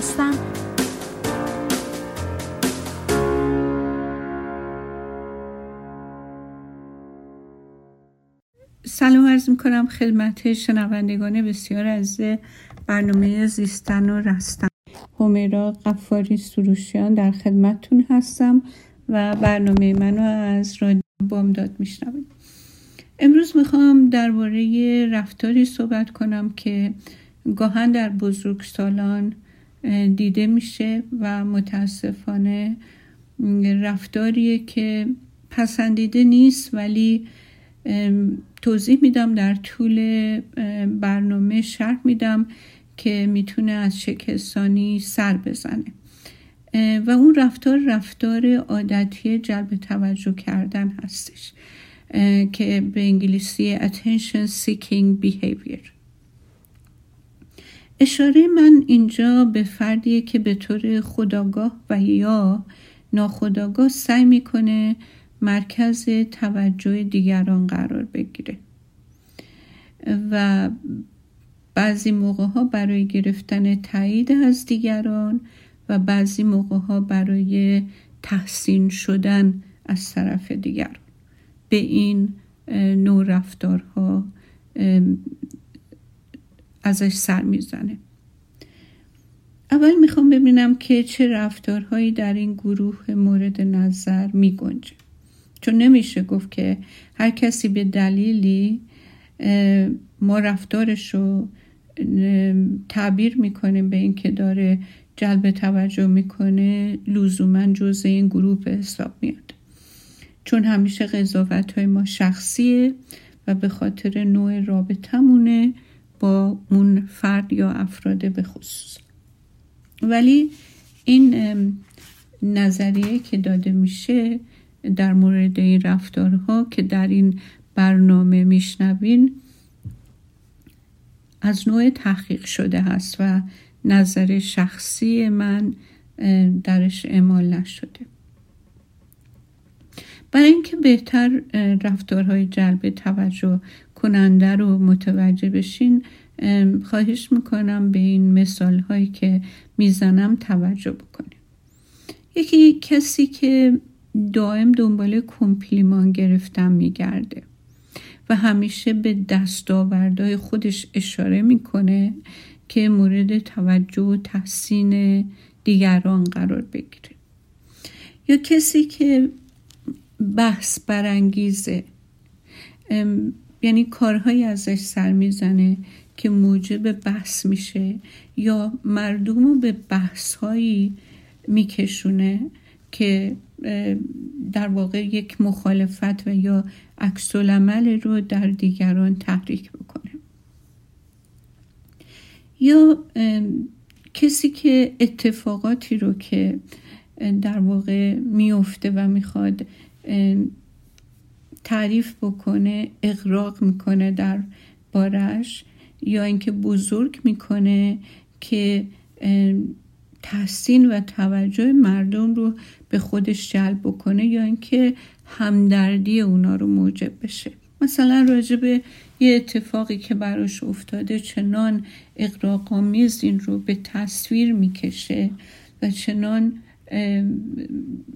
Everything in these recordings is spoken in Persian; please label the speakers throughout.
Speaker 1: هستم.
Speaker 2: سلام عرض می کنم خدمت شنوندگان بسیار از برنامه زیستن و رستن. همیرا قفاری سروشیان در خدمتتون هستم و برنامه منو از رادیو بامداد میشنوید. امروز می‌خوام درباره رفتاری صحبت کنم که گاهن در بزرگسالان دیده میشه و متاسفانه رفتاریه که پسندیده نیست ولی توضیح میدم در طول برنامه شرح میدم که می‌تونه از شکستانی سر بزنه. و اون رفتار رفتار عادتی جلب توجه کردن هستش که به انگلیسی attention seeking behavior. اشاره من اینجا به فردیه که به طور خداگاه و یا ناخداگاه سعی می‌کنه مرکز توجه دیگران قرار بگیره. و بعضی موقع ها برای گرفتن تایید از دیگران و بعضی موقع ها برای تحسین شدن از طرف دیگران به این نوع رفتارها ازش سر می‌زنه. اول می‌خوام ببینم که چه رفتارهایی در این گروه مورد نظر میگنجه. چون نمیشه گفت که هر کسی به دلیلی ما رفتارش رو تعبیر می‌کنیم به اینکه داره جلب توجه می‌کنه لزوما جزء این گروه به حساب میاد. چون همیشه قضاوت های ما شخصیه و به خاطر نوع رابطمونه با اون فرد یا افراد به خصوص. ولی این نظریه که داده میشه در مورد این رفتارها که در این برنامه میشنوین از نوع تحقیق شده هست و نظر شخصی من درش اعمال نشده. برای اینکه بهتر رفتارهای جلب توجه کننده رو متوجه بشین خواهش می‌کنم به این مثال هایی که می‌زنم توجه بکنیم. یکی کسی که دائم دنبال کمپلیمان گرفتن میگرده و همیشه به دستاوردهای خودش اشاره می‌کنه که مورد توجه و تحسین دیگران قرار بگیره. یا کسی که بحث برانگیزه یعنی کارهایی ازش سر می‌زنه که موجب بحث میشه یا مردم رو به بحثهایی میکشونه که در واقع یک مخالفت و یا عکس رو در دیگران تحریک بکنه. یا کسی که اتفاقاتی رو که در واقع میفته و می‌خواد تعریف بکنه اقراق می‌کنه در بارش یا اینکه بزرگ می‌کنه که تحسین و توجه مردم رو به خودش جلب بکنه یا اینکه همدردی اونا رو موجب بشه. مثلا راجب یه اتفاقی که براش افتاده چنان اقراقامیز این رو به تصویر می‌کشه و چنان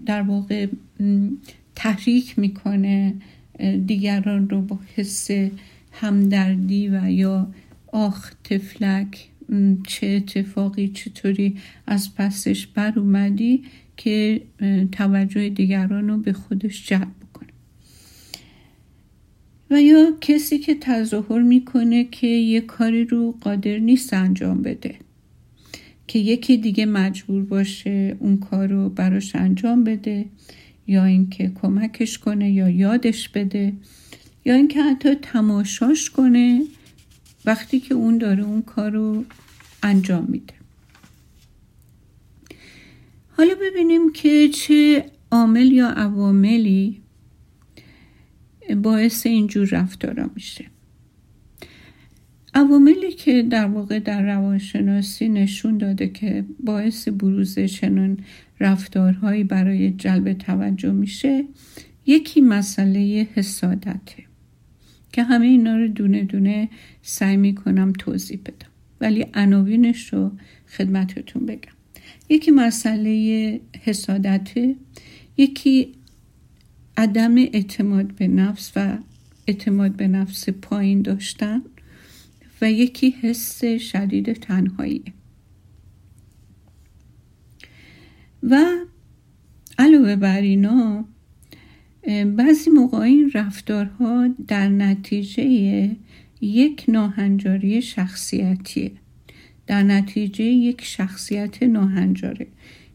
Speaker 2: در واقع تحریک می‌کنه دیگران رو با حس همدردی و یا آخ تفلک چه اتفاقی چطوری از پسش بر اومدی که توجه دیگران رو به خودش جلب بکنه. و یا کسی که تظاهر می‌کنه که یه کاری رو قادر نیست انجام بده که یکی دیگه مجبور باشه اون کار رو براش انجام بده. یا اینکه کمکش کنه یا یادش بده یا اینکه حتی تماشاش کنه وقتی که اون داره اون کار رو انجام میده. حالا ببینیم که چه عامل یا عواملی باعث اینجور رفتارا میشه. عواملی که در واقع در روانشناسی نشون داده که باعث بروز چنان رفتارهایی برای جلب توجه میشه یکی مسئله حسادته که همه اینا رو دونه دونه سعی می‌کنم توضیح بدم ولی عناوینش رو خدمتتون بگم. یکی مسئله حسادته یکی عدم اعتماد به نفس و اعتماد به نفس پایین داشتن. و یکی حس شدید تنهایی. و علاوه بر اینا بعضی موقع این رفتارها در نتیجه یک ناهنجاری شخصیتیه. در نتیجه یک شخصیت ناهنجاره.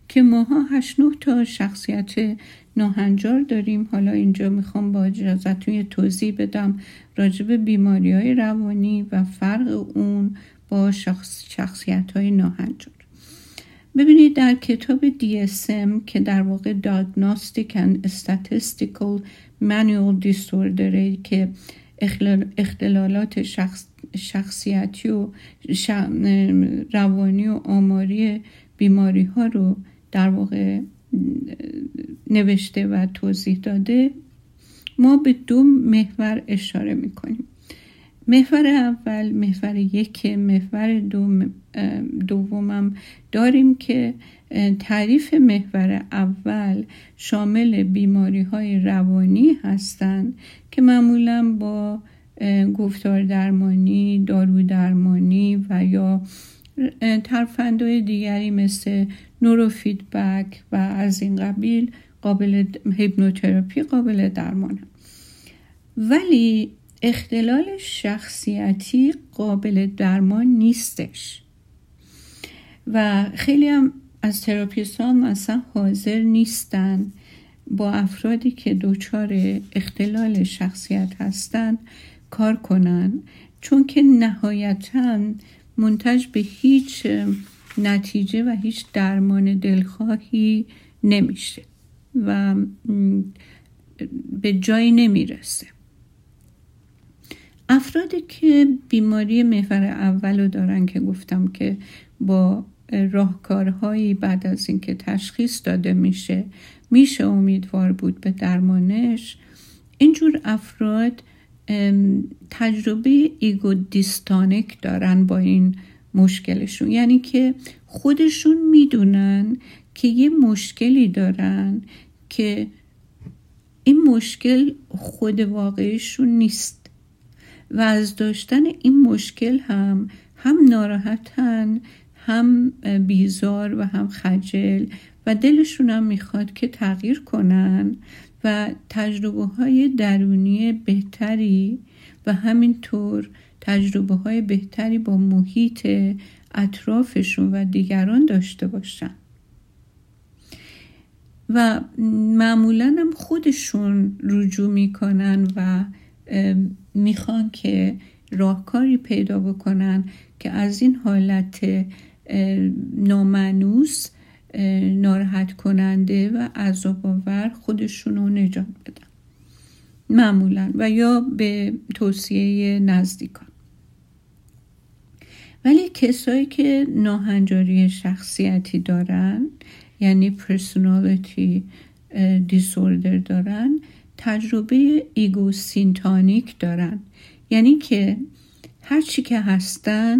Speaker 2: که ماها هشت نه تا شخصیت ناهنجار داریم. حالا اینجا می‌خوام با اجازتون یه توضیح بدم راجب بیماری های روانی و فرق اون با شخص شخصیت های ناهنجار. ببینید در کتاب DSM که در واقع Diagnostic and Statistical Manual Disorder که اختلالات شخص شخصیتی و روانی و آماری بیماری ها رو در واقع نوشته و توضیح داده. ما به دو محور اشاره می‌کنیم. محور اول محور یک محور دوم دومم داریم که تعریف محور اول شامل بیماری های روانی هستند که معمولا با گفتار درمانی، دارو درمانی و یا ترفندهای دیگری مثل نورو فیدبک و از این قبیل قابل هیپنوتراپی قابل درمان. ولی اختلال شخصیتی قابل درمان نیستش. و خیلی هم از تراپیست ها مثلا حاضر نیستن با افرادی که دچار اختلال شخصیت هستند کار کنن چون که نهایتا منتج به هیچ نتیجه و هیچ درمان دلخواهی نمیشه. و به جایی نمی‌رسه. افرادی که بیماری محور اول رو دارن که گفتم که با راهکارهایی بعد از اینکه تشخیص داده میشه میشه امیدوار بود به درمانش اینجور افراد تجربه ایگو دیستانک دارن با این مشکلشون. یعنی که خودشون می‌دونن که یه مشکلی دارن که این مشکل خود واقعیشون نیست. و از داشتن این مشکل هم هم ناراحتن هم بیزار و هم خجل و دلشون هم می‌خواد که تغییر کنن و تجربه های درونی بهتری و همینطور تجربه های بهتری با محیط اطرافشون و دیگران داشته باشن. و معمولا هم خودشون رجوع می‌کنن و می‌خوان که راهکاری پیدا بکنن که از این حالت نامنوس ناراحت کننده و عذاب آور خودشون رو نجات بدن. معمولا. و یا به توصیه نزدیکان. ولی کسایی که ناهنجاری شخصیتی دارن یعنی پرسونالیتی disorder دارن. تجربه ego-syntonic دارن. یعنی که هر چی که هستن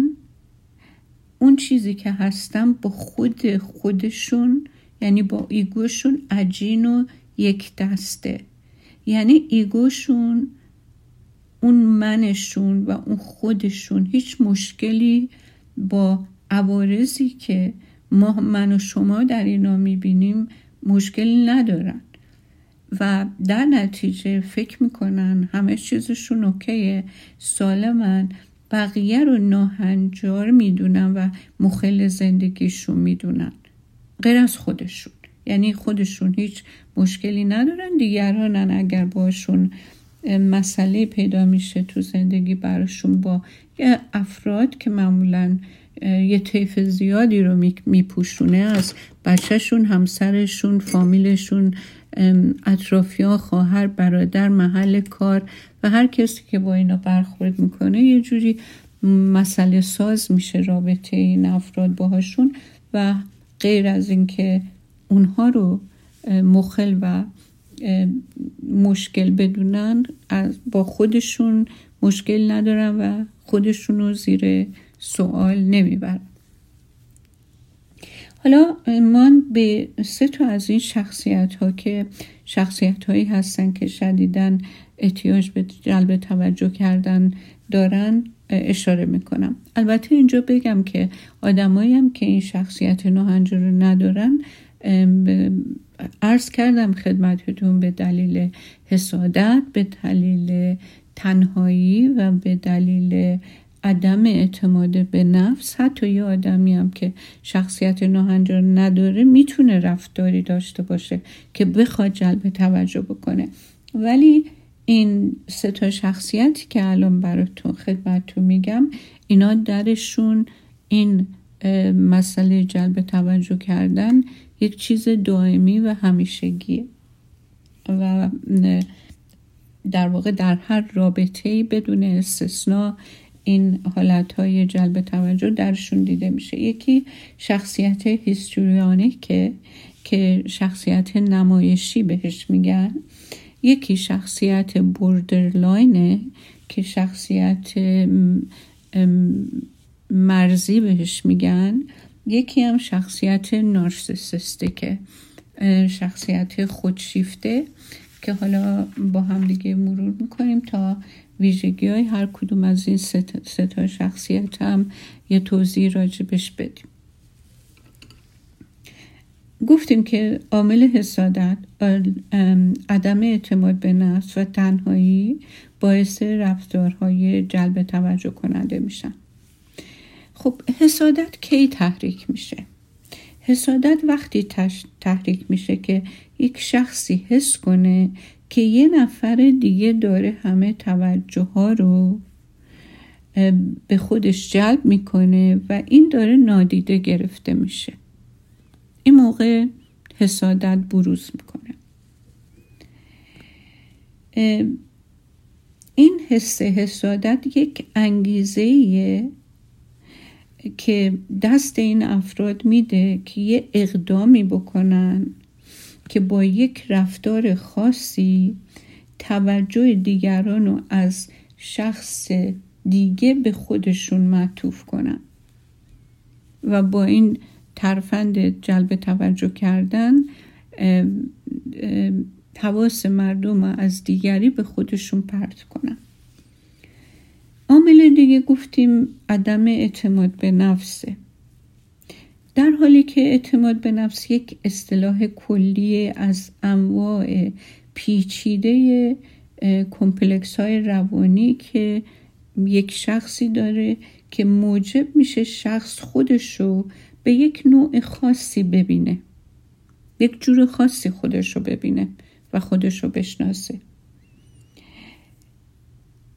Speaker 2: اون چیزی که هستن با خود خودشون یعنی با ego شون عجین و یک دسته. یعنی ego شون اون منشون و اون خودشون. هیچ مشکلی با عوارضی که ما من و شما در اینا می‌بینیم مشکلی ندارن. و در نتیجه فکر می‌کنن همه چیزشون اوکیه. سالمن بقیه رو ناهنجار می‌دونن و مخل زندگیشون می‌دونن. غیر از خودشون. یعنی خودشون هیچ مشکلی ندارن. دیگرانن اگر باشون مسئله پیدا میشه تو زندگی براشون با افراد که معمولا یه طیف زیادی رو میپوشونه. از بچهشون همسرشون فامیلشون اطرافیا خواهر برادر محل کار و هر کسی که با اینا برخورد می‌کنه یه جوری مسئله ساز میشه رابطه این افراد باهاشون و غیر از اینکه اونها رو مخل و مشکل بدونن با خودشون مشکل ندارن و خودشون رو زیر سوال نمی‌برد حالا ما به سه تا از این شخصیت ها که شخصیت هایی هستن که شدیدن احتیاج به جلب توجه کردن دارن اشاره می‌کنم. البته اینجا بگم که آدمایی هم که این شخصیت ناهنجار رو ندارن عرض کردم خدمتتون به دلیل حسادت به دلیل تنهایی و به دلیل عدم اعتماد به نفس. حتی یه آدمی هم که شخصیت ناهنجار نداره می‌تونه رفتاری داشته باشه که بخواد جلب توجه بکنه. ولی این سه تا شخصیتی که الان براتون خدمتتون میگم اینا درشون این مسئله جلب توجه کردن یک چیز دائمی و همیشگیه. و در واقع در هر رابطه بدون استثنا این حالت های جلب توجه درشون دیده میشه. یکی شخصیت هیستوریانه که که شخصیت نمایشی بهش میگن. یکی شخصیت بوردرلاینه که شخصیت مرزی بهش میگن. یکی هم شخصیت نارسیسیستیکه شخصیت خودشیفته که حالا با هم دیگه مرور می‌کنیم تا ویژگی های هر کدوم از این سه تا شخصیت هم یه توضیح راجبش بدیم. گفتیم که عامل حسادت عدم اعتماد به نفس و تنهایی باعث رفتارهای جلب توجه کننده میشن. خب حسادت کی تحریک میشه؟ حسادت وقتی تحریک میشه که یک شخصی حس کنه که یه نفر دیگه داره همه توجه ها رو به خودش جلب می‌کنه و این داره نادیده گرفته میشه. این موقع حسادت بروز می‌کنه. این حس حسادت یک انگیزه که دست این افراد میده که یه اقدامی بکنن که با یک رفتار خاصی توجه دیگران رو از شخص دیگه به خودشون معطوف کنن و با این ترفند جلب توجه کردن حواس مردم از دیگری به خودشون پرت کنن. عامل دیگه گفتیم عدم اعتماد به نفسه. در حالی که اعتماد به نفس یک اصطلاح کلی از انواع پیچیده کمپلکس های روانی که یک شخصی داره که موجب میشه شخص خودشو به یک نوع خاصی ببینه. یک جور خاصی خودشو ببینه و خودشو بشناسه.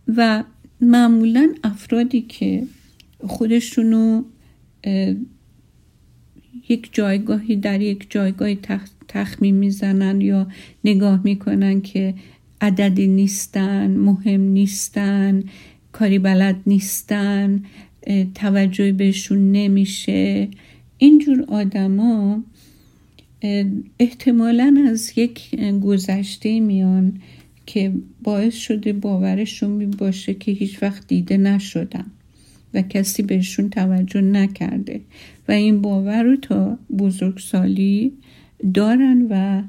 Speaker 2: و معمولا افرادی که خودشونو یک جایگاهی در یک جایگاهی تخمین می‌زنن یا نگاه می‌کنن که عددی نیستن مهم نیستن کاری بلد نیستن توجهی بهشون نمیشه. اینجور آدما احتمالا از یک گذشته میان که باعث شده باورشون باشه که هیچ وقت دیده نشدن و کسی بهشون توجه نکرده. و این باور رو تا بزرگسالی دارن و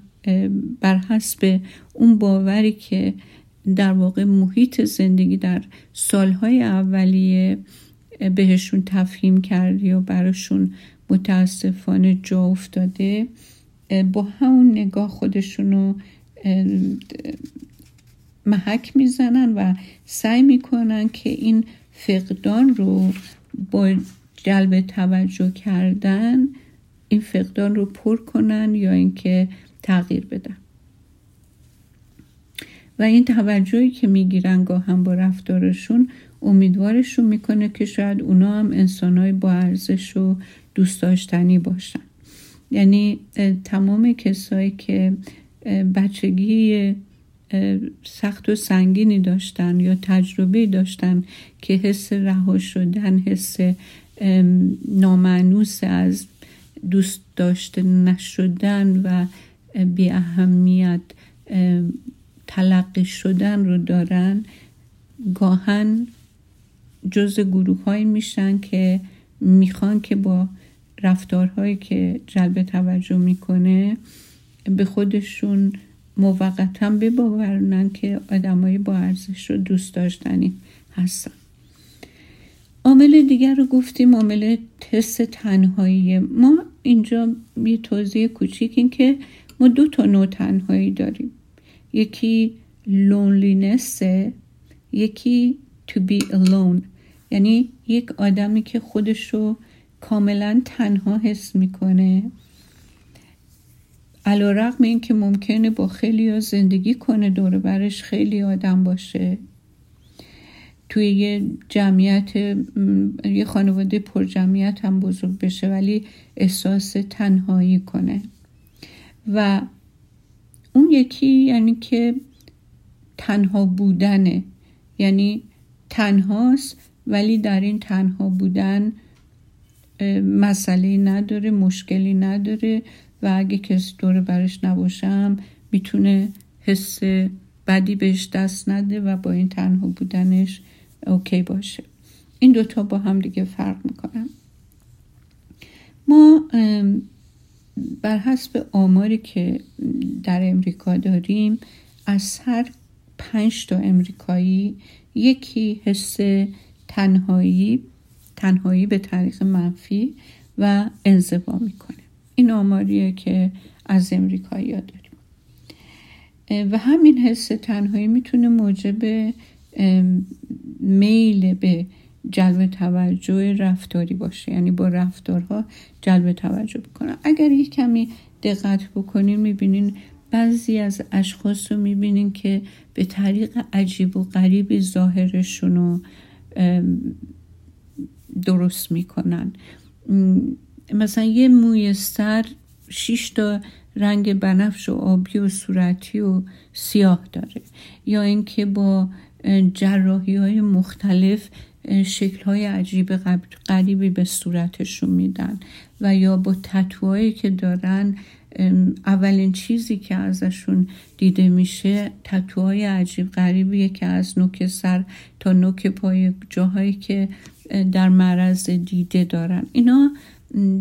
Speaker 2: بر حسب اون باوری که در واقع محیط زندگی در سالهای اولیه بهشون تفهیم کردی و براشون متاسفانه جا افتاده با همون نگاه خودشونو محک می‌زنن و سعی می‌کنن که این فقدان رو با جلب توجه کردن این فقدان رو پر کنن یا اینکه تغییر بدن. و این توجهی که می‌گیرن هم با رفتارشون امیدوارشون می‌کنه که شاید اونا هم انسانهای با ارزش و دوست داشتنی باشن. یعنی تمام کسایی که بچگی سخت و سنگینی داشتن یا تجربه داشتن که حس رها شدن حس نامعنوس از دوست داشته نشدن و بی اهمیت تلقی شدن رو دارن گاهن جز گروه های میشن که می‌خوان که با رفتارهایی که جلب توجه می‌کنه به خودشون موقتا بباورنن که آدمایی با ارزش رو دوست داشتنی هستن. عامل دیگر رو گفتیم عامل تست تنهایی ما اینجا یه توضیح کوچیک این که ما دو تا نوع تنهایی داریم. یکی لونلینس یکی to be alone. یعنی یک آدمی که خودش رو کاملا تنها حس می‌کنه. علا رقم این که ممکنه با خیلی زندگی کنه دور برش خیلی آدم باشه. توی یه جمعیت یه خانواده پر جمعیت هم بزرگ بشه ولی احساس تنهایی کنه. و اون یکی یعنی که تنها بودنه. یعنی تنهاست ولی در این تنها بودن مسئله نداره مشکلی نداره و اگه کسی دور برش نباشم می‌تونه حس بدی بهش دست نده و با این تنها بودنش اوکی باشه. این دوتا با هم دیگه فرق می‌کنن. ما بر حسب آماری که در امریکا داریم از هر پنج تا امریکایی یکی حس تنهایی تنهایی به طریق منفی و انزوا می‌کنه. این آماریه که از امریکایی داریم. و همین حس تنهایی می‌تونه موجب میل به جلب توجه رفتاری باشه. یعنی با رفتارها جلب توجه بکنن اگر یک کمی دقت بکنین می‌بینین بعضی از اشخاص رو می‌بینین که به طریق عجیب و غریبی ظاهرشون رو درست می‌کنن. مثلا یه موی سر شیش تا رنگ بنفش و آبی و صورتی و سیاه داره. یا اینکه با جراحی های مختلف شکل های عجیب غریبی به صورتشون میدن و یا با تتوهایی که دارن اولین چیزی که ازشون دیده میشه تتوهای عجیب غریبیه که از نوک سر تا نوک پای جاهایی که در معرض دیده دارن. اینا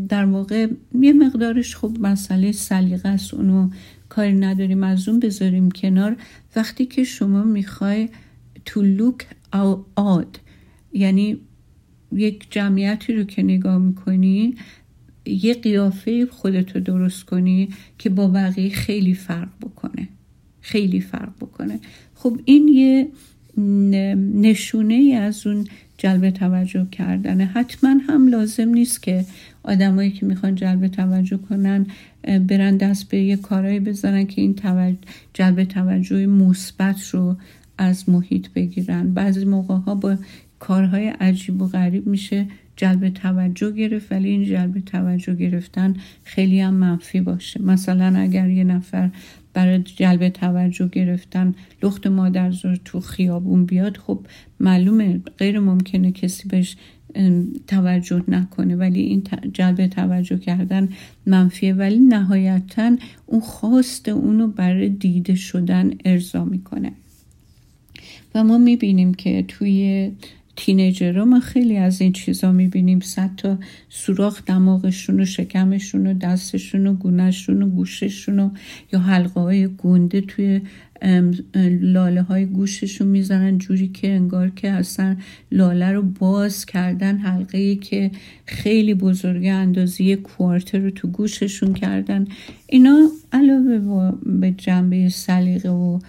Speaker 2: در واقع یه مقدارش خب مسئله سلیقه است. اونو کاری نداریم از اون بذاریم کنار. وقتی که شما می‌خوای to look odd. یعنی یک جمعیتی رو که نگاه می‌کنی یه قیافه خودتو درست کنی که با بقیه خیلی فرق بکنه. خیلی فرق بکنه. خب این یه نشونه ای از اون جلب توجه کردنه. حتما هم لازم نیست که آدمایی که می‌خوان جلب توجه کنن برن دست به یه کارایی بزنن که این توجه جلب توجه مثبت رو از محیط بگیرن. بعضی موقع ها با کارهای عجیب و غریب میشه جلب توجه گرفت ولی این جلب توجه گرفتن خیلی هم منفی باشه. مثلا اگر یه نفر برای جلب توجه گرفتن لخت مادرزار تو خیابون بیاد خب معلومه غیر ممکنه کسی بهش توجه نکنه. ولی این جلب توجه کردن منفیه. ولی نهایتا اون خواست اونو برای دیده شدن ارضا می‌کنه. و ما می‌بینیم که توی تینیجر ما خیلی از این چیزا می‌بینیم. صد تا سوراخ دماغشون و شکمشون و دستشون و گونهشون و گوششون و یا حلقه های گنده توی لاله های گوششون می‌زنن جوری که انگار که اصلا لاله رو باز کردن حلقه که خیلی بزرگه اندازه کوارتر رو تو گوششون کردن. اینا علاوه به جنبه سلیقه و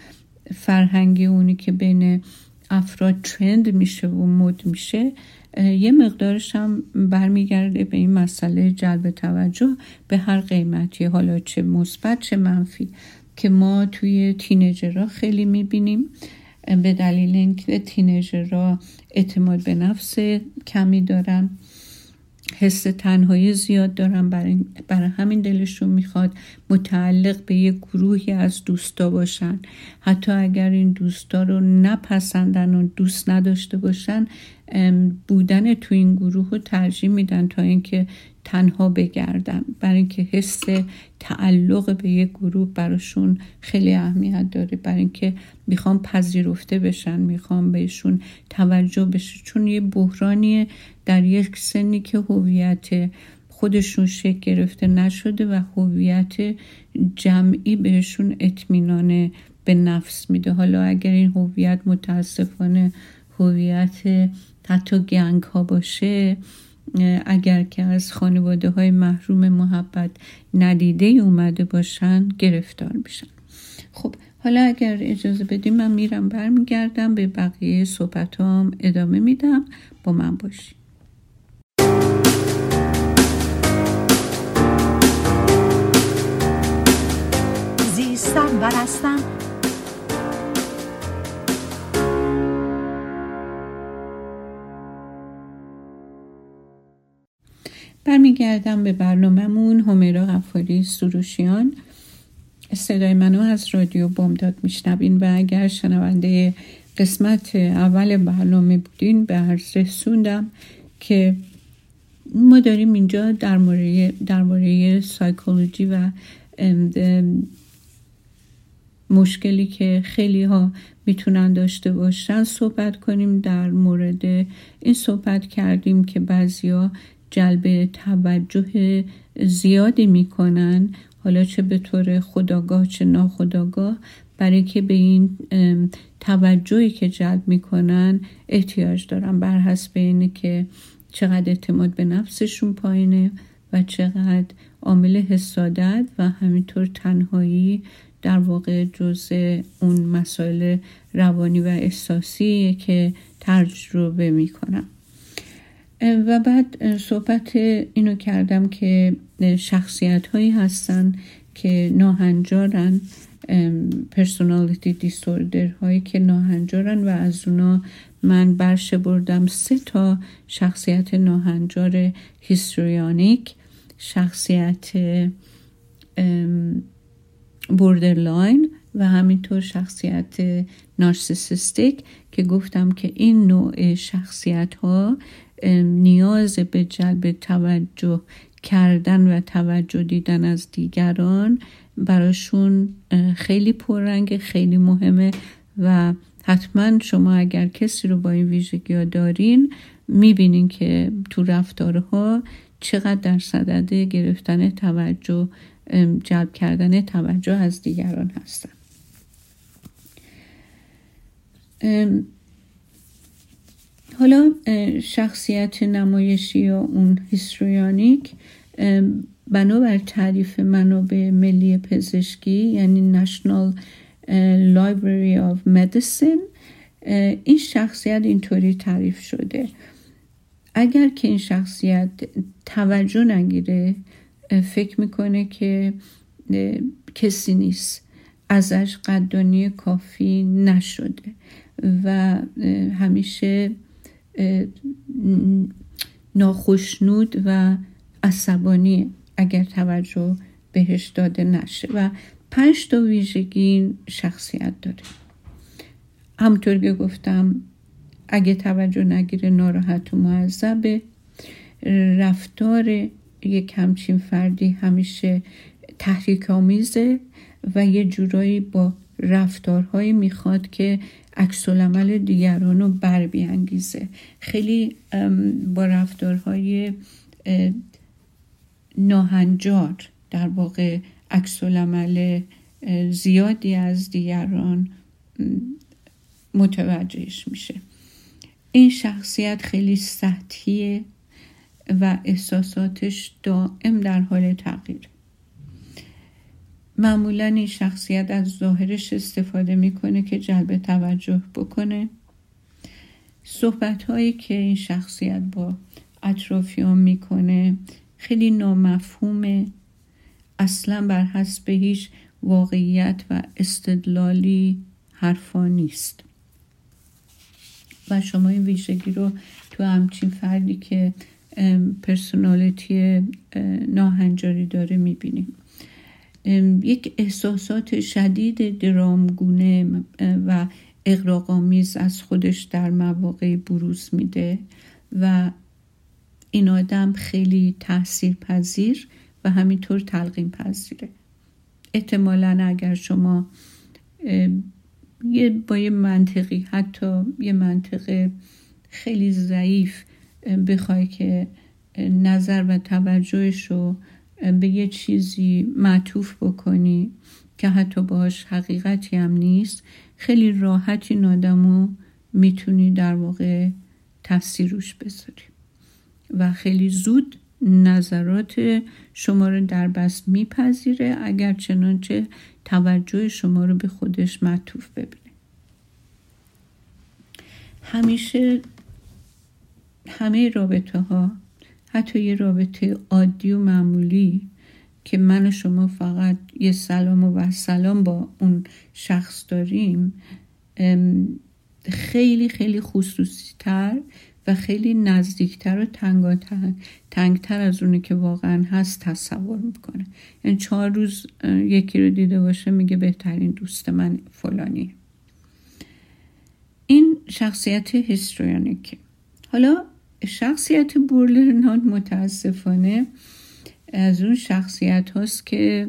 Speaker 2: فرهنگی اونی که بین افراد ترند میشه و مد میشه یه مقدارش هم برمیگرده به این مسئله جلب توجه به هر قیمتی. حالا چه مثبت چه منفی که ما توی تینیجرها خیلی می‌بینیم. به دلیل اینکه تینیجرها اعتماد به نفس کمی دارن حس تنهایی زیاد دارن برای, برای همین دلشون می‌خواد متعلق به یه گروهی از دوستا باشن. حتی اگر این دوستا رو نپسندن و دوست نداشته باشن بودن تو این گروه رو ترجیح میدن تا اینکه تنها بگردن. برای اینکه حس تعلق به یک گروه براشون خیلی اهمیت داره. برای اینکه می‌خوام پذیرفته بشن می‌خوام بهشون توجه بشه. چون یه بحرانیه در یک سنی که هویت خودشون شکل گرفته نشده و هویت جمعی بهشون اطمینان به نفس میده. حالا اگر این هویت متاسفانه هویت حتی گنگ ها باشه اگر که از خانواده های محروم محبت ندیده اومده باشن گرفتار میشن خب حالا اگر اجازه بدیم من میرم برمیگردم به بقیه صحبت هم ادامه میدم. با من باشیم
Speaker 1: زیستن و
Speaker 2: برمیگردم به برنامهمون. همیرا غفاری سروشیان. صدای منو از رادیو بامداد میشنوین و اگر شنونده قسمت اول برنامه بودین به عرض رسوندم که ما داریم اینجا در مورد درباره سایکولوژی و مشکلی که خیلی ها می‌تونن داشته باشن صحبت کنیم. در مورد این صحبت کردیم که بعضیا جلب توجه زیادی می‌کنن. حالا چه به طور خداگاه چه ناخداگاه. برای که به این توجهی که جلب می‌کنن احتیاج دارن. بر حسب اینه که چقدر اعتماد به نفسشون پایینه و چقدر عامل حسادت و همینطور تنهایی در واقع جزء اون مسائل روانی و احساسی که تجربه می‌کنم و بعد صحبت اینو کردم که شخصیت هایی هستن که ناهنجارن پرسونالیتی دیسوردر هایی که ناهنجارن و از اونا من برشه بردم سه تا شخصیت ناهنجار هیستریانیک شخصیت borderline و همینطور شخصیت narcissistic که گفتم که این نوع شخصیت ها نیاز به جلب توجه کردن و توجه دیدن از دیگران براشون خیلی پررنگ خیلی مهمه و حتما شما اگر کسی رو با این ویژگی ها دارین می‌بینین که تو رفتارها چقدر در صدد گرفتن توجه جلب کردن توجه از دیگران هستن. حالا شخصیت نمایشی یا اون هیستریانیک بنابر تعریف منابع ملی پزشکی یعنی National Library of Medicine این شخصیت اینطوری تعریف شده. اگر که این شخصیت توجه نگیره فکر می‌کنه که کسی نیست. ازش قدردانی کافی نشده و همیشه ناخشنود و عصبانی اگر توجه بهش داده نشه و پنج تا ویژگی شخصیت داره. همطور که گفتم اگه توجه نگیره ناراحت و معذبه. رفتار یک همچین فردی همیشه تحریک آمیزه و یه جورایی با رفتارهایی می‌خواد که عکس عمل دیگران رو بر بیانگیزه. خیلی با رفتارهای ناهنجار در واقع عکس عمل زیادی از دیگران متوجهش میشه. این شخصیت خیلی سطحیه و احساساتش دائم در حال تغییر معمولا این شخصیت از ظاهرش استفاده می‌کنه که جلب توجه بکنه. صحبت هایی که این شخصیت با اطرافیان می‌کنه خیلی نامفهومه. اصلا بر حسب هیچ واقعیت و استدلالی حرفا نیست. و شما این ویژگی رو تو همچین فردی که پرسونالیتی ناهنجاری داره می‌بینیم یک احساسات شدید درامگونه و اقراقامیز از خودش در مواقع بروز میده و این آدم خیلی تاثیر پذیر و همینطور تلقین پذیره احتمالا اگر شما با یه منطقی حتی یه منطقه خیلی ضعیف بخوای که نظر و توجهش رو به یه چیزی معطوف بکنی که حتی باش حقیقتی هم نیست خیلی راحت این آدم می‌تونی در واقع روش بذاری. و خیلی زود نظرات شما رو در بست میپذیره اگر چنانچه توجه شما رو به خودش معطوف ببینه. همیشه همه رابطه ها حتی یه رابطه عادی و معمولی که من و شما فقط یه سلام و سلام با اون شخص داریم خیلی خیلی خصوصی تر و خیلی نزدیکتر و تنگاتر تنگتر از اونی که واقعا هست تصور می‌کنه. یعنی چهار روز یکی رو دیده باشه میگه بهترین دوست من فلانی این شخصیت هیستریانیکه حالا شخصیت بورلرنان متاسفانه از اون شخصیت هاست که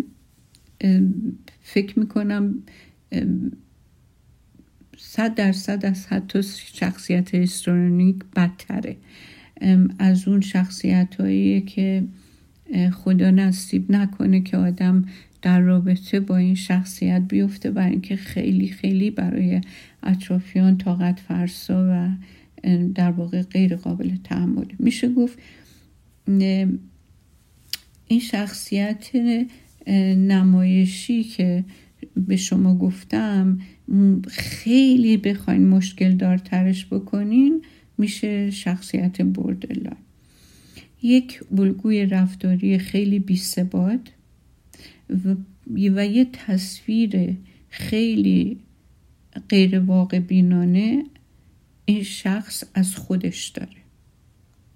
Speaker 2: فکر می‌کنم صد درصد از حتی شخصیت هیستورونیک بدتره. از اون شخصیت هایی که خدا نصیب نکنه که آدم در رابطه با این شخصیت بیفته برای اینکه خیلی خیلی برای اطرافیان طاقت فرسا و در واقع غیر قابل تحمل. میشه گفت این شخصیت نمایشی که به شما گفتم خیلی بخواین مشکل دارترش بکنین میشه شخصیت بردرلاین یک الگوی رفتاری خیلی بیثبات و, و یه تصویر خیلی غیر واقع بینانه این شخص از خودش داره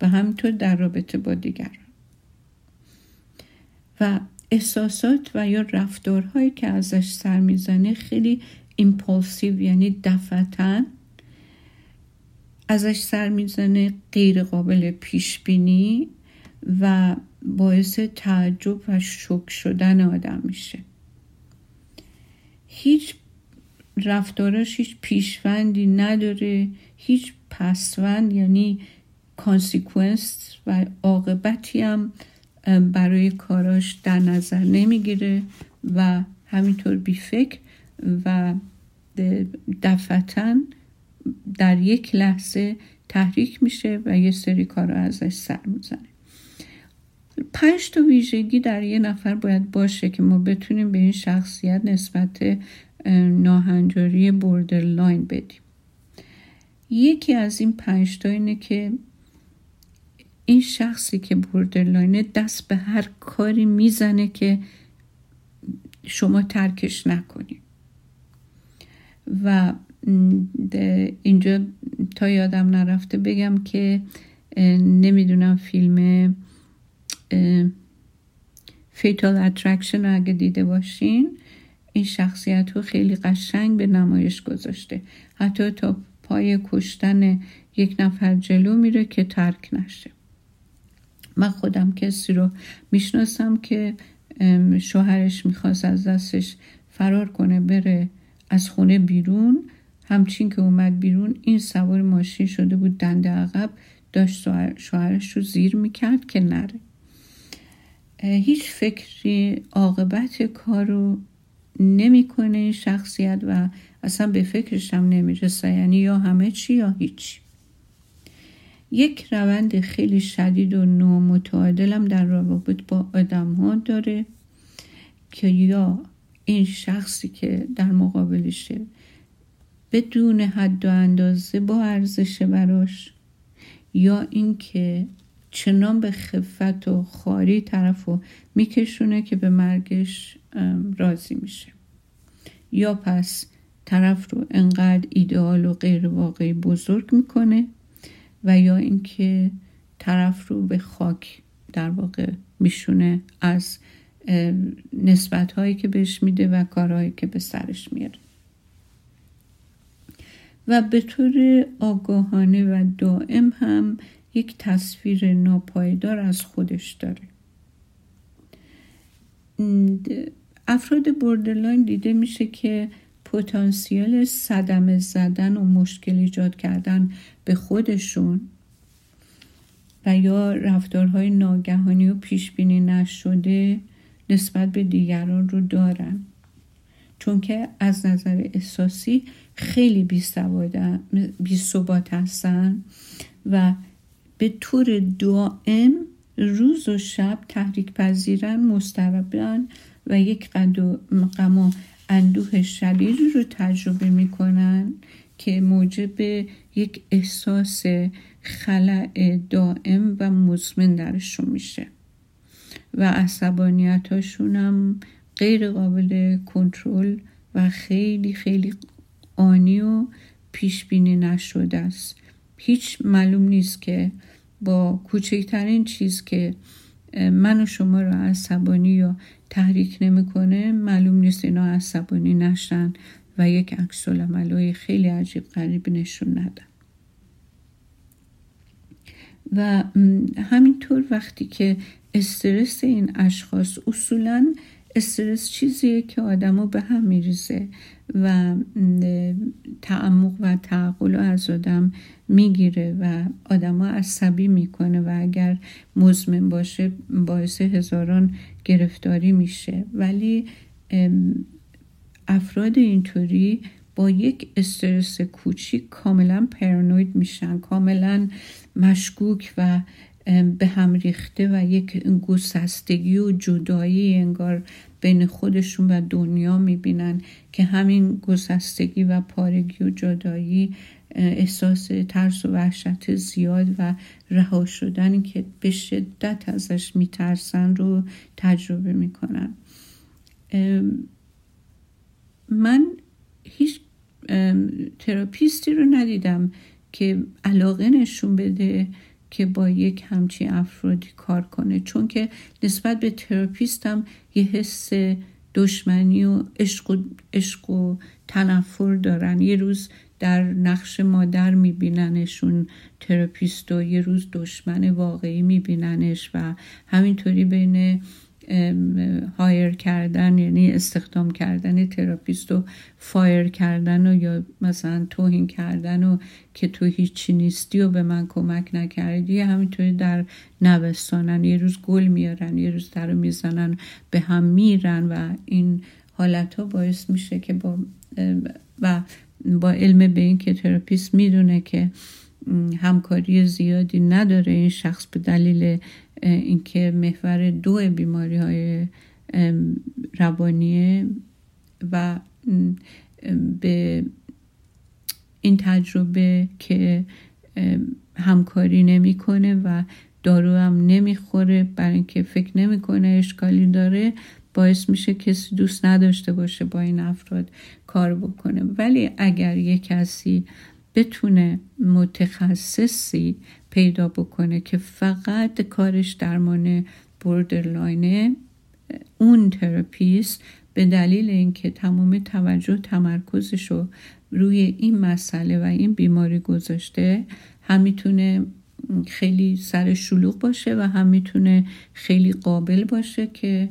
Speaker 2: و همینطور در رابطه با دیگران. و احساسات و یا رفتارهایی که ازش سر می‌زنه خیلی ایمپولسیو یعنی دفتا ازش سر می‌زنه غیر قابل پیش بینی و باعث تعجب و شک شدن آدم میشه. هیچ رفتاراش هیچ پیشوندی نداره هیچ پسوند یعنی کانسیکونس و عاقبتی هم برای کاراش در نظر نمی‌گیره و همینطور بیفکر و دفتا در یک لحظه تحریک میشه و یه سری کار ازش سر می‌زنه. پنج تا ویژگی در یه نفر باید باشه که ما بتونیم به این شخصیت نسبت ناهنجاری borderline بدیم. یکی از این پنج تا اینه که این شخصی که borderline ه دست به هر کاری می‌زنه که شما ترکش نکنید و اینجا تا یادم نرفته بگم که نمی‌دونم فیلم Fatal Attraction رو اگه دیده باشین این شخصیت رو خیلی قشنگ به نمایش گذاشته. حتی تا پای کشتن یک نفر جلو میره که ترک نشه. من خودم کسی رو می‌شناسم که شوهرش می‌خواست از دستش فرار کنه بره از خونه بیرون. همچین که اومد بیرون این سوار ماشین شده بود دنده عقب. داشت شوهرش رو زیر می‌کرد که نره. هیچ فکری عاقبت کار رو نمی‌کنه این شخصیت و اصلا به فکرش هم نمی‌رسه. یعنی یا همه چی یا هیچ. یک روند خیلی شدید و نامتعادلم در روابط با آدم ها داره که یا این شخصی که در مقابلشه بدون حد و اندازه با ارزش براش یا اینکه چنان به خفت و خاری طرف رو میکشونه که به مرگش راضی میشه. یا پس طرف رو انقدر ایدئال و غیر واقعی بزرگ می‌کنه و یا اینکه طرف رو به خاک در واقع میشونه از نسبت هایی که بهش میده و کارهایی که به سرش میاره. و به طور آگاهانه و دائم هم یک تصویر ناپایدار از خودش داره. افراد بردرلاین دیده میشه که پتانسیل صدمه زدن و مشکل ایجاد کردن به خودشون و یا رفتارهای ناگهانی و پیش بینی نشده نسبت به دیگران رو دارن. چون که از نظر احساسی خیلی بی ثبات هستن و به طور دائم روز و شب تحریک پذیرن مستربن و یک قد و غم و اندوه شدیدی رو تجربه می‌کنن که موجب یک احساس خلع دائم و مزمن درشون میشه. و عصبانیت هاشون هم غیر قابل کنترل و خیلی خیلی آنی و پیش بینی نشده است. هیچ معلوم نیست که با کوچکترین چیز که من و شما رو عصبانی یا تحریک نمی‌کنه معلوم نیست اینا عصبانی نشن و یک عکس های خیلی عجیب غریب نشون ندن. و همینطور وقتی که استرس این اشخاص اصولا استرس چیزیه که آدمو به هم میریزه و تعمق و تعقل از آدم می‌گیره و آدما عصبی می‌کنه و اگر مزمن باشه باعث هزاران گرفتاری میشه. ولی افراد اینطوری با یک استرس کوچیک کاملا پرانوید میشن کاملا مشکوک و به هم ریخته و یک گسستگی و جدایی انگار بین خودشون و دنیا می‌بینن که همین گسستگی و پارگی و جدایی احساس ترس و وحشت زیاد و رها شدن که به شدت ازش میترسن رو تجربه می‌کنن. من هیچ تراپیستی رو ندیدم که علاقه نشون بده که با یک همچی افرادی کار کنه. چون که نسبت به تراپیستم یه حس دشمنی و عشق و, عشق و تنفر دارن. یه روز در نقش مادر میبیننشون therapist و یه روز دشمن واقعی میبیننش و همینطوری بین hire کردن یعنی استخدام کردن therapist و fire کردن و یا مثلا توهین کردن و که تو هیچی نیستی و به من کمک نکردی همینطوری در نوسانن یه روز گل میارن یه روز در می‌زنن به هم میرن و این حالت ها باعث میشه که با و با علم به این که تراپیست می‌دونه که همکاری زیادی نداره این شخص به دلیل اینکه محور دو بیماری های روانیه و به این تجربه که همکاری نمی‌کنه و دارو هم نمی‌خوره برای اینکه فکر نمی‌کنه اشکالی داره باعث میشه کسی دوست نداشته باشه با این افراد کار بکنه. ولی اگر یک کسی بتونه متخصصی پیدا بکنه که فقط کارش درمان borderline ه اون therapist به دلیل اینکه تمام توجه تمرکزش رو روی این مسئله و این بیماری گذاشته هم می‌تونه خیلی سر شلوغ باشه و هم می‌تونه خیلی قابل باشه که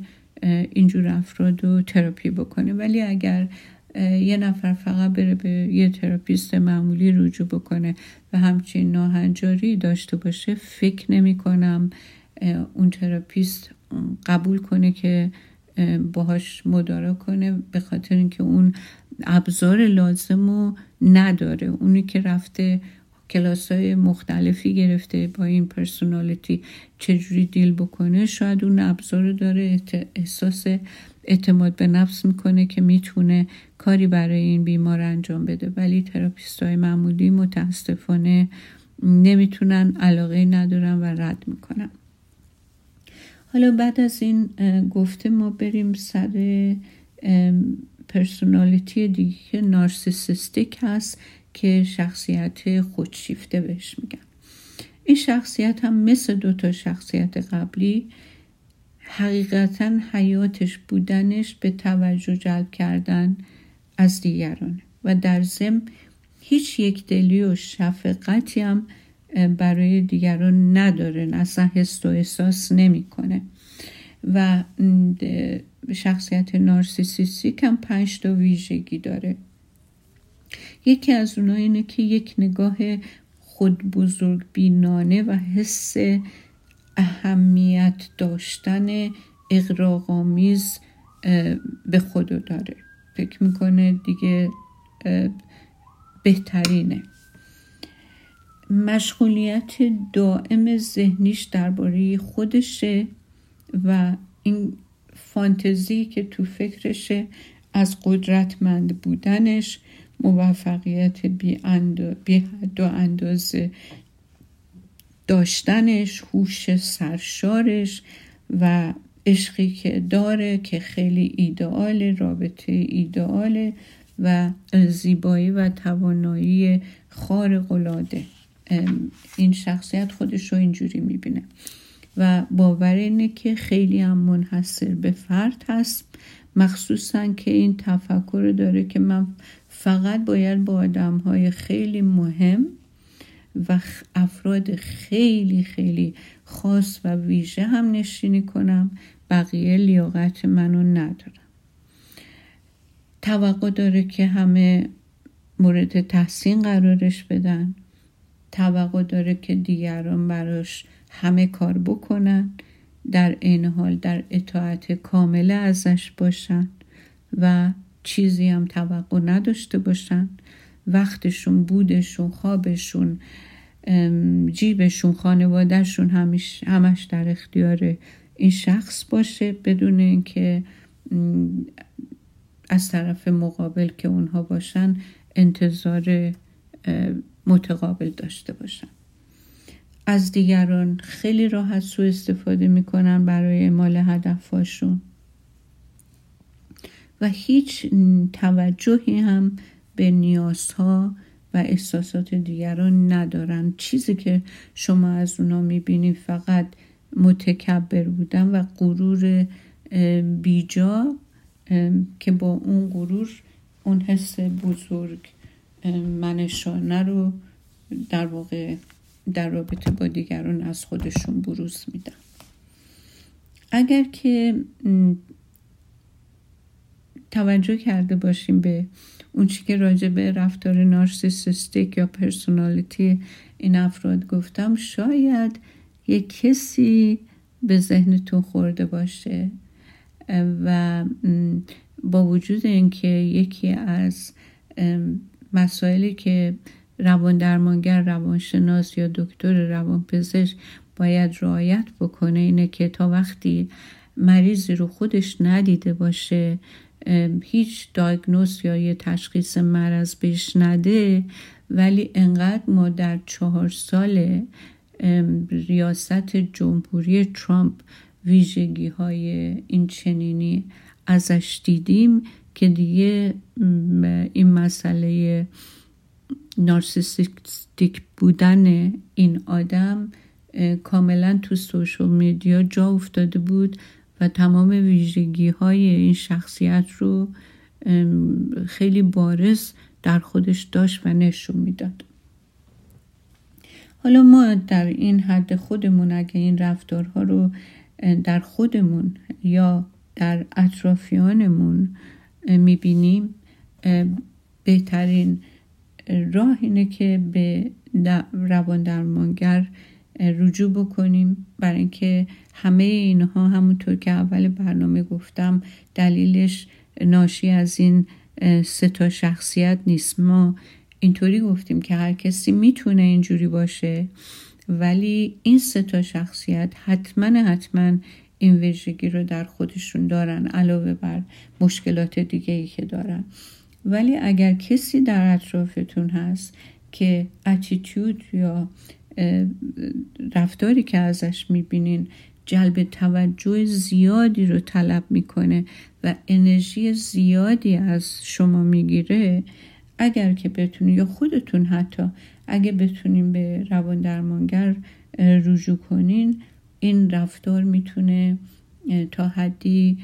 Speaker 2: اینجور افراد رو تراپی بکنه. ولی اگر یه نفر فقط بره به یه therapist معمولی رجوع بکنه و همچین ناهنجاری داشته باشه فکر نمی کنم اون therapist قبول کنه که باهاش مدارا کنه به خاطر اینکه اون ابزار لازم رو نداره. اونی که رفته کلاس های مختلفی گرفته با این personality چجوری deal بکنه شاید اون ابزار داره احساس اعتماد به نفس می‌کنه که می‌تونه کاری برای این بیمار انجام بده. ولی therapist های معمولی متاسفانه نمی‌تونن علاقه ندارن و رد می‌کنن. حالا بعد از این گفته ما بریم سر personality دیگه که narcissistic هست که شخصیت خودشیفته بهش میگن. این شخصیت هم مثل دو تا شخصیت قبلی حقیقتا حیاتش بودنش به توجه جلب کردن از دیگران. و در ضمن هیچ یک دلی و شفقتی هم برای دیگران نداره اصلا حس و احساس نمی‌کنه. و شخصیت نارسیسیستیک هم پنج تا ویژگی داره. یکی از اونها اینه که یک نگاه خود بزرگ بینانه و حس اهمیت داشتن اقراغامیز به خودو داره. فکر می‌کنه دیگه بهترینه. مشغولیت دائم ذهنیش درباره خودشه و این فانتزی که تو فکرشه از قدرتمند بودنش موفقیت بی, بی حد و اندازه داشتنش هوش سرشارش و عشقی که داره که خیلی ایدئال رابطه ایدئاله و زیبایی و توانایی خارق العاده. این شخصیت خودش رو اینجوری می‌بینه. و باور اینه که خیلی هم منحصر به فرد هست. مخصوصا که این تفکر داره که من فقط باید با آدم های خیلی مهم و افراد خیلی خیلی خاص و ویژه هم نشینی کنم. بقیه لیاقت منو ندارم. توقع داره که همه مورد تحسین قرارش بدن. توقع داره که دیگران براش همه کار بکنن. در این حال در اطاعت کامله ازش باشن و چیزی هم توقع نداشته باشن. وقتشون بودشون خوابشون جیبشون خانوادهشون همش, همش در اختیار این شخص باشه بدون اینکه از طرف مقابل که اونها باشن انتظار متقابل داشته باشن. از دیگران خیلی راحت سو استفاده می‌کنن برای اعمال هدفهاشون. و هیچ توجهی هم به نیازها و احساسات دیگران ندارن چیزی که شما از اونا می‌بینید فقط متکبر بودن و غرور بیجا که با اون غرور اون حس بزرگ منشانه رو در واقع در رابطه با دیگران از خودشون بروز میدن. اگر که توجه کرده باشیم به اون چی که راجع به رفتار نارسیسیستیک یا پرسونالیتی این افراد گفتم شاید یک کسی به ذهنتون خورده باشه و با وجود اینکه یکی از مسائلی که روان درمانگر روانشناس یا دکتر روانپزشک باید رعایت بکنه اینه که تا وقتی مریضی رو خودش ندیده باشه هیچ دایگنوز یا یه تشخیص مرض بهش نده ولی انقدر ما در چهار سال ریاست جمهوری ترامپ ویژگی های این چنینی ازش دیدیم که دیگه این مسئله نارسیستیک بودن این آدم کاملا تو سوشل میدیا جا افتاده بود. و تمام ویژگی های این شخصیت رو خیلی بارز در خودش داشت و نشون می‌داد. حالا ما در این حد خودمون اگه این رفتارها رو در خودمون یا در اطرافیانمون می‌بینیم بهترین راه اینه که به روان درمانگر رجوع بکنیم. برای اینکه همه اینها همونطور که اول برنامه گفتم دلیلش ناشی از این سه تا شخصیت نیست. ما اینطوری گفتیم که هر کسی می‌تونه اینجوری باشه ولی این سه تا شخصیت حتما حتما این ویژگی رو در خودشون دارن علاوه بر مشکلات دیگه ای که دارن. ولی اگر کسی در اطرافتون هست که اتیتود یا رفتاری که ازش می‌بینین جلب توجه زیادی رو طلب می‌کنه و انرژی زیادی از شما می‌گیره اگر که بتونین یا خودتون حتی اگه بتونین به روان درمانگر رجوع کنین این رفتار می‌تونه تا حدی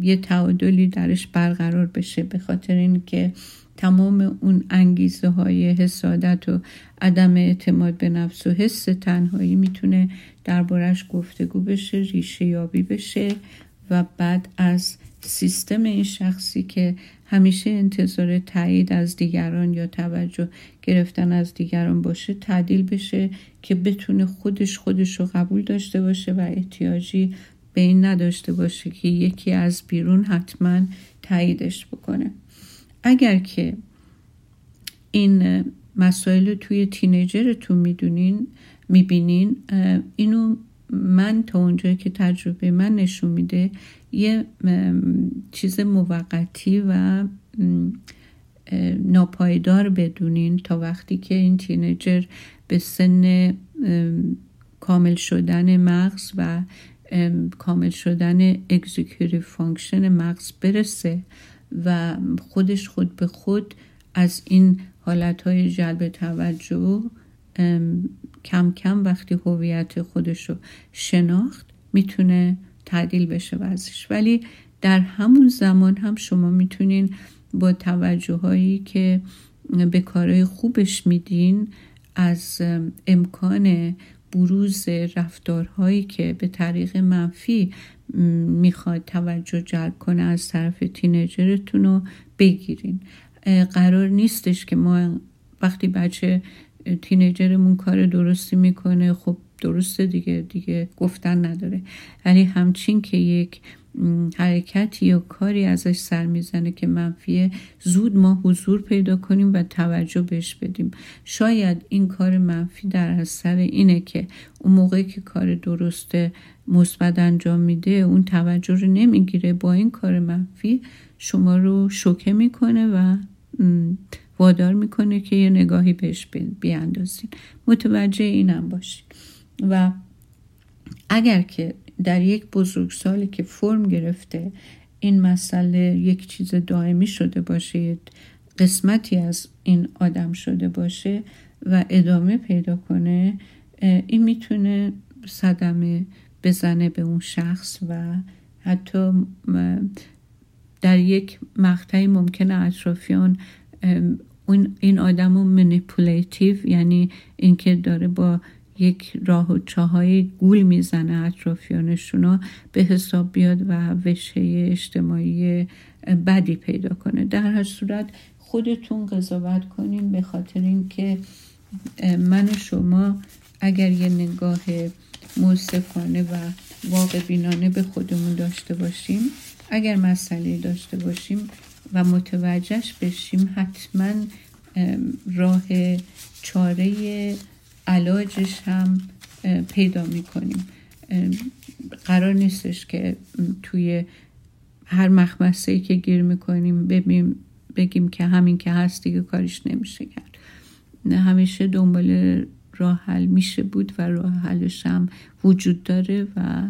Speaker 2: یه تعادلی درش برقرار بشه به خاطر اینکه تمام اون انگیزه های حسادت و عدم اعتماد به نفس و حس تنهایی می‌تونه دربارش گفتگو بشه ریشه یابی بشه و بعد از سیستم این شخصی که همیشه انتظار تایید از دیگران یا توجه گرفتن از دیگران باشه تعدیل بشه که بتونه خودش خودش رو قبول داشته باشه و احتیاجی به این نداشته باشه که یکی از بیرون حتما تاییدش بکنه. اگر که این مسائل توی teenager تون می‌دونین می‌بینین اینو من تا اونجایی که تجربه من نشون میده یه چیز موقتی و ناپایدار بدونین تا وقتی که این teenager به سن کامل شدن مغز و کامل شدن executive function مغز برسه و خودش خود به خود از این حالتهای جلب توجه کم کم وقتی هویت خودش رو شناخت می‌تونه تعدیل بشه وزش ولی در همون زمان هم شما می‌تونین با توجه هایی که به کارهای خوبش میدین از امکان بروز رفتارهایی که به طریق منفی می‌خواد توجه جلب کنه از طرف تینیجرتون رو بگیرین. قرار نیستش که ما وقتی بچه تینیجرمون کار درستی می‌کنه خب درسته دیگه دیگه گفتن نداره. ولی همچین که یک حرکتی یا کاری ازش سر می‌زنه که منفیه زود ما حضور پیدا کنیم و توجه بهش بدیم. شاید این کار منفی در اثر اینه که اون موقعی که کار درسته مثبت انجام میده اون توجه رو نمی‌گیره. با این کار منفی شما رو شوکه می‌کنه و وادار می‌کنه که یه نگاهی بهش بیاندازین. متوجه اینم باشین. و اگر که در یک بزرگسالی که فرم گرفته این مسئله یک چیز دائمی شده باشه قسمتی از این آدم شده باشه و ادامه پیدا کنه این می‌تونه صدمه بزنه به اون شخص و حتی در یک مقطعی ممکنه اطرافیان این آدم رو یعنی اینکه داره با یک راه و چاهای گول می‌زنه اطرافیانشون به حساب بیاد و وشه اجتماعی بدی پیدا کنه. در هر صورت خودتون قضاوت کنین به خاطر اینکه من شما اگر یه نگاه موصفانه و واقع بینانه به خودمون داشته باشیم اگر مسئله داشته باشیم و متوجهش بشیم حتما راه چاره علاجش هم پیدا می‌کنیم. قرار نیستش که توی هر مخمسه که گیر می‌کنیم ببینیم بگیم که همین که هست دیگه کارش نمیشه کرد. همیشه دنبال راه حل میشه بود و راه حلش هم وجود داره و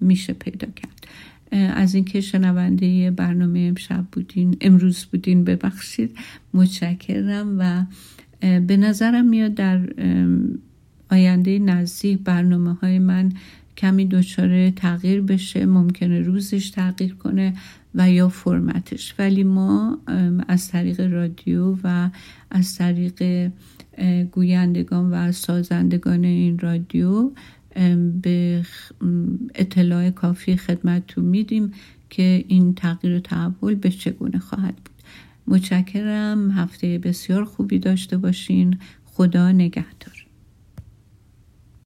Speaker 2: میشه پیدا کرد. از اینکه شنونده برنامه امشب بودین امروز بودین ببخشید. متشکرم و به نظرم میاد در آینده نزدیک برنامه های من کمی دچار تغییر بشه ممکنه روزش تغییر کنه و یا فرمتش. ولی ما از طریق رادیو و از طریق گویندگان و سازندگان این رادیو به اطلاع کافی خدمتتون میدیم که این تغییر و تحول به چگونه خواهد بود. متشکرم. هفته بسیار خوبی داشته باشین. خدا نگهدار.